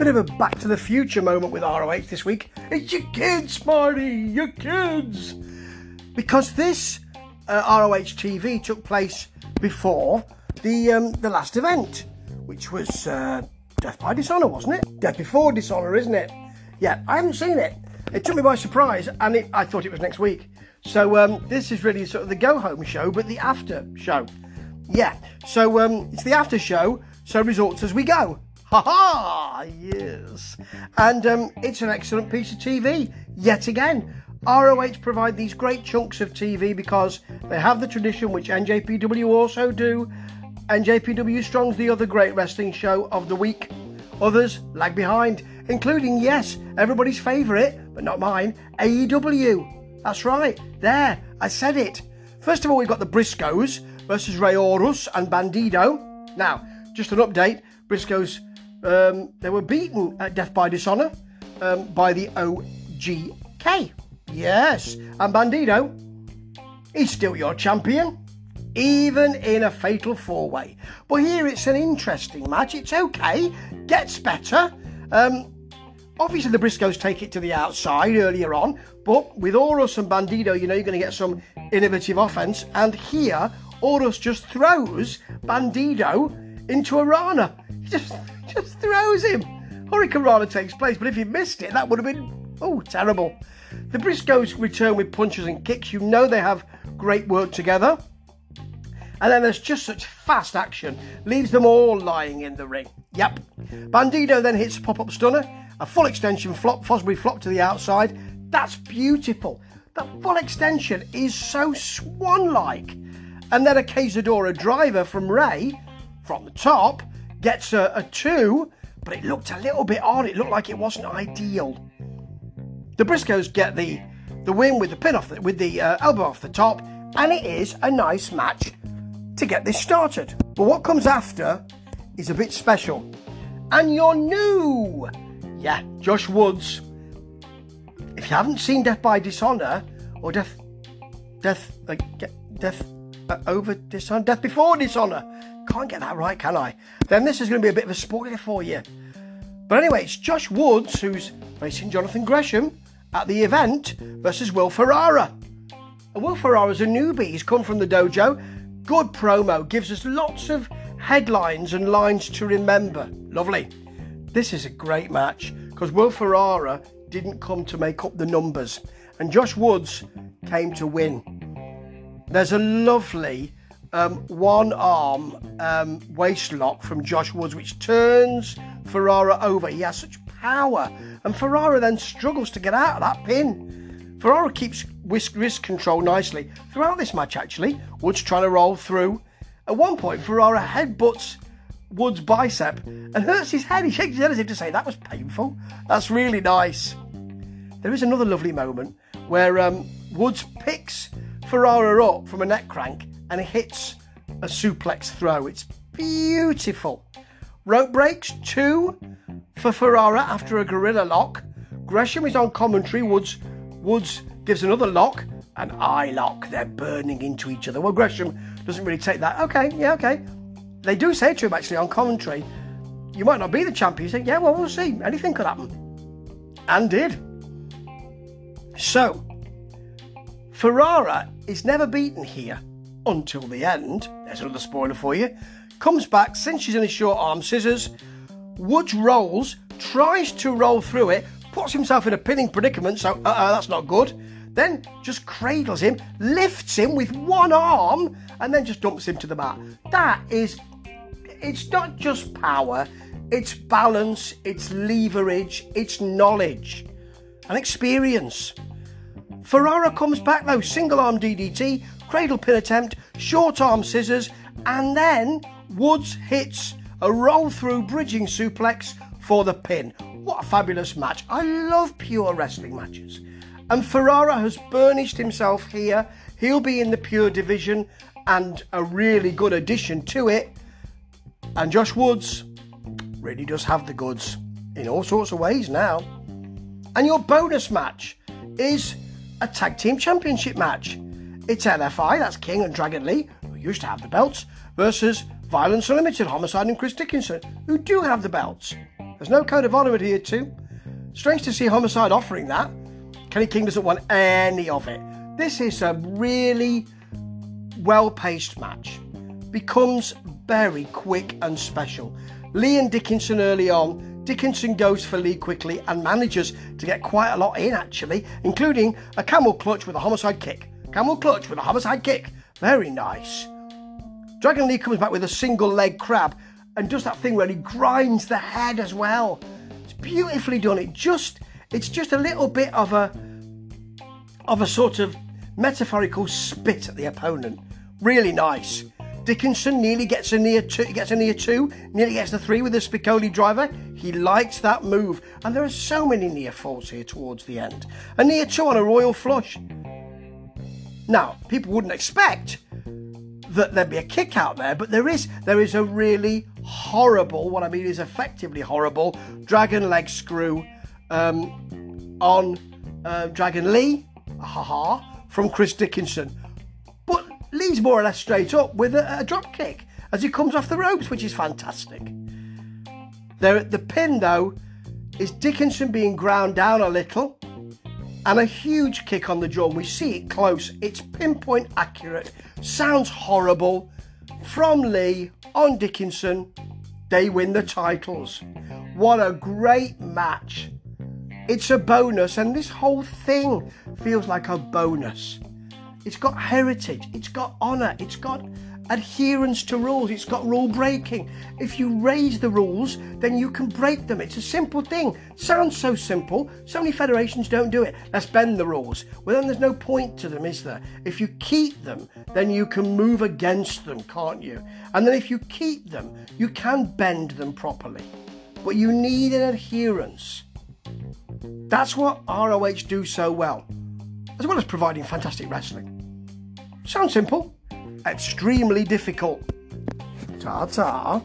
Bit of a back to the future moment with ROH this week. It's your kids, Marty, your kids. Because this uh, ROH TV took place before the um, the last event, which was uh, Death by Dishonor, wasn't it? Death before Dishonor, isn't it? Yeah, I haven't seen it. It took me by surprise, and it, I thought it was next week. So um, this is really sort of the go home show, but the after show. Yeah, so um, it's the after show, so results as we go. Ha ha! Yes. And um, it's an excellent piece of TV, yet again. ROH provide these great chunks of TV because they have the tradition which NJPW also do. NJPW Strong's the other great wrestling show of the week. Others lag behind, including, yes, everybody's favourite, but not mine, AEW. That's right, there, I said it. First of all, we've got the Briscoes versus Rey Horus and Bandido. Now, just an update Briscoes, um, they were beaten at Death by Dishonor um, by the OGK. Yes, and Bandido, he's still your champion, even in a fatal four way. But here it's an interesting match. It's okay, gets better. Um, obviously, the Briscoes take it to the outside earlier on, but with Horus and Bandido, you know you're going to get some innovative offense. And here, Horus just throws Bandido into a Rana. Just, just throws him. Hurricane Rana takes place, but if he missed it, that would have been, oh, terrible. The Briscoes return with punches and kicks. You know they have great work together. And then there's just such fast action, leaves them all lying in the ring. Yep. Bandido then hits a pop up stunner, a full extension flop, Fosbury flop to the outside. That's beautiful. That full extension is so swan like. And then a Cazadora driver from Rey from the top gets a, a two, but it looked a little bit odd. It looked like it wasn't ideal. The Briscoes get the the win with the pin off the, with the uh, elbow off the top, and it is a nice match to get this started. But what comes after is a bit special, and you're new. Yeah, Josh Woods. If you haven't seen Death by Dishonor or Death, Death, uh, Death uh, over Dishonor, Death before Dishonor, can't get that right, can I? Then this is going to be a bit of a spoiler for you. But anyway, it's Josh Woods who's facing Jonathan Gresham at the event versus Will Ferrara. And Will Ferrara's a newbie. He's come from the dojo. Good promo. Gives us lots of headlines and lines to remember. Lovely. This is a great match because Will Ferrara didn't come to make up the numbers and Josh Woods came to win. There's a lovely um, one arm um, waist lock from Josh Woods which turns Ferrara over. He has such power, and Ferrara then struggles to get out of that pin. Ferrara keeps wrist control nicely throughout this match, actually. Woods trying to roll through. At one point, Ferrara headbutts Woods' bicep and hurts his head. He shakes his head as if to say, That was painful. That's really nice. There is another lovely moment where um, Woods picks Ferrara up from a neck crank and it hits a suplex throw. It's beautiful. Rope breaks, two for Ferrara after a gorilla lock. Gresham is on commentary. Woods Woods gives another lock, an eye lock. They're burning into each other. Well, Gresham doesn't really take that. Okay, yeah, okay. They do say to him actually on commentary, you might not be the champion. He said, yeah, well, we'll see. Anything could happen. And did. So, Ferrara is never beaten here until the end. There's another spoiler for you. Comes back, cinches in his short arm scissors, Woods rolls, tries to roll through it, puts himself in a pinning predicament, so uh uh that's not good. Then just cradles him, lifts him with one arm, and then just dumps him to the mat. That is, it's not just power, it's balance, it's leverage, it's knowledge and experience. Ferrara comes back though, single arm DDT, cradle pin attempt, short arm scissors, and then Woods hits a roll through bridging suplex for the pin. What a fabulous match. I love pure wrestling matches. And Ferrara has burnished himself here. He'll be in the pure division and a really good addition to it. And Josh Woods really does have the goods in all sorts of ways now. And your bonus match is a tag team championship match. It's LFI, that's King and Dragon Lee, who used to have the belts, versus Violence Unlimited, Homicide and Chris Dickinson, who do have the belts. There's no code of honour adhered to. Strange to see Homicide offering that. Kenny King doesn't want any of it. This is a really well paced match. Becomes very quick and special. Lee and Dickinson early on. Dickinson goes for Lee quickly and manages to get quite a lot in actually, including a camel clutch with a homicide kick. Camel clutch with a homicide kick. Very nice. Dragon Lee comes back with a single leg crab and does that thing where he grinds the head as well. It's beautifully done. It just it's just a little bit of a of a sort of metaphorical spit at the opponent. Really nice. Dickinson nearly gets a near two, gets a near two, nearly gets the three with the Spicolli driver. He likes that move, and there are so many near falls here towards the end. A near two on a royal flush. Now, people wouldn't expect that there'd be a kick out there, but there is there is a really horrible, what I mean is effectively horrible, dragon leg screw um, on uh, Dragon Lee, haha, from Chris Dickinson. But Lee's more or less straight up with a, a drop kick as he comes off the ropes, which is fantastic. There, the pin though is Dickinson being ground down a little and a huge kick on the jaw. We see it close. It's pinpoint accurate. Sounds horrible. From Lee on Dickinson, they win the titles. What a great match. It's a bonus, and this whole thing feels like a bonus. It's got heritage, it's got honour, it's got adherence to rules, it's got rule breaking. If you raise the rules, then you can break them. It's a simple thing. Sounds so simple. So many federations don't do it. Let's bend the rules. Well, then there's no point to them, is there? If you keep them, then you can move against them, can't you? And then if you keep them, you can bend them properly. But you need an adherence. That's what ROH do so well, as well as providing fantastic wrestling. Sounds simple, extremely difficult. Ta ta.